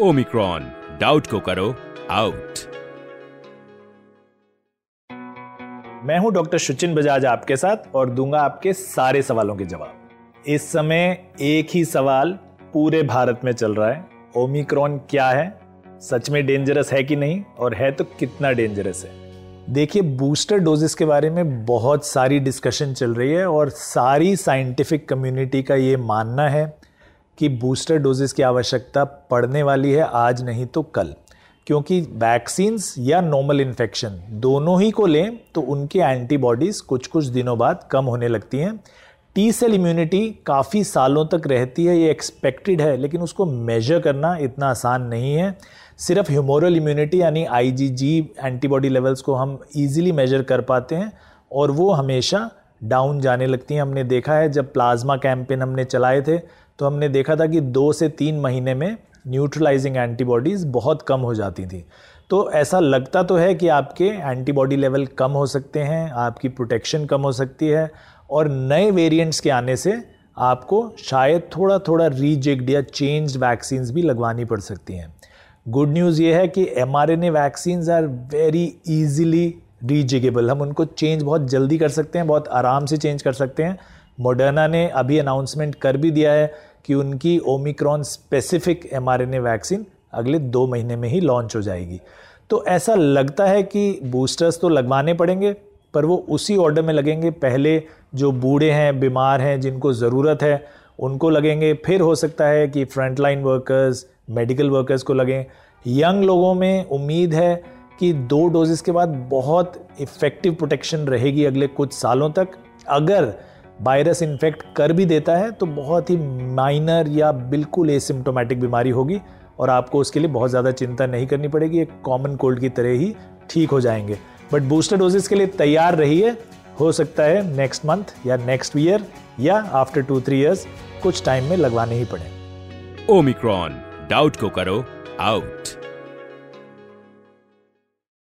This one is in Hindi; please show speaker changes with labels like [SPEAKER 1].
[SPEAKER 1] ओमिक्रॉन डाउट को करो आउट
[SPEAKER 2] मैं हूँ डॉक्टर सुचिन बजाज आपके साथ और दूँगा आपके सारे सवालों के जवाब। इस समय एक ही सवाल पूरे भारत में चल रहा है। ओमिक्रॉन क्या है? सच में डेंजरस है कि नहीं? और है तो कितना डेंजरस है? देखिए बूस्टर डोजेस के बारे में बहुत सारी डिस्कशन चल रही है और सारी साइंटिफिक कम्युनिटी का ये मानना है कि बूस्टर डोजेस की आवश्यकता पड़ने वाली है आज नहीं तो कल। क्योंकि वैक्सीन्स या नॉर्मल इन्फेक्शन दोनों ही को लें तो उनके एंटीबॉडीज़ कुछ कुछ दिनों बाद कम होने लगती हैं। टी सेल इम्यूनिटी काफ़ी सालों तक रहती है, ये एक्सपेक्टेड है, लेकिन उसको मेजर करना इतना आसान नहीं है। सिर्फ़ ह्यूमोरल इम्यूनिटी यानी आईजीजी एंटीबॉडी लेवल्स को हम इजीली मेजर कर पाते हैं, और वो हमेशा डाउन जाने लगती हैं। हमने देखा है जब प्लाज्मा कैंपेन हमने चलाए थे तो हमने देखा था कि दो से तीन महीने में न्यूट्रलाइजिंग एंटीबॉडीज़ बहुत कम हो जाती थी। तो ऐसा लगता तो है कि आपके एंटीबॉडी लेवल कम हो सकते हैं, आपकी प्रोटेक्शन कम हो सकती है और नए वेरिएंट्स के आने से आपको शायद थोड़ा थोड़ा रीजेक्ड या चेंज वैक्सीन भी लगवानी पड़ सकती हैं। गुड न्यूज़ ये है कि M R N A vaccine are very easily rejiggable हम उनको चेंज बहुत जल्दी कर सकते हैं, बहुत आराम से चेंज कर सकते हैं। मोडर्ना ने अभी अनाउंसमेंट कर भी दिया है कि उनकी ओमिक्रॉन स्पेसिफिक एमआरएनए वैक्सीन अगले दो महीने में ही लॉन्च हो जाएगी। तो ऐसा लगता है कि बूस्टर्स तो लगवाने पड़ेंगे, पर वो उसी ऑर्डर में लगेंगे। पहले जो बूढ़े हैं, बीमार हैं, जिनको ज़रूरत है, उनको लगेंगे। फिर हो सकता है कि फ्रंटलाइन वर्कर्स मेडिकल वर्कर्स को लगें। यंग लोगों में उम्मीद है कि दो डोजेस के बाद बहुत इफ़ेक्टिव प्रोटेक्शन रहेगी अगले कुछ सालों तक। अगर वायरस इन्फेक्ट कर भी देता है तो बहुत ही माइनर या बिल्कुल एसिम्टोमेटिक बीमारी होगी और आपको उसके लिए बहुत ज़्यादा चिंता नहीं करनी पड़ेगी एक कॉमन कोल्ड की तरह ही ठीक हो जाएँगे। बट बूस्टर डोजेस के लिए तैयार रहिए, हो सकता है नेक्स्ट मंथ या नेक्स्ट ईयर या आफ्टर टू थ्री ईयर्स कुछ टाइम में लगवाने ही पड़े।
[SPEAKER 1] ओमिक्रॉन डाउट को करो आउट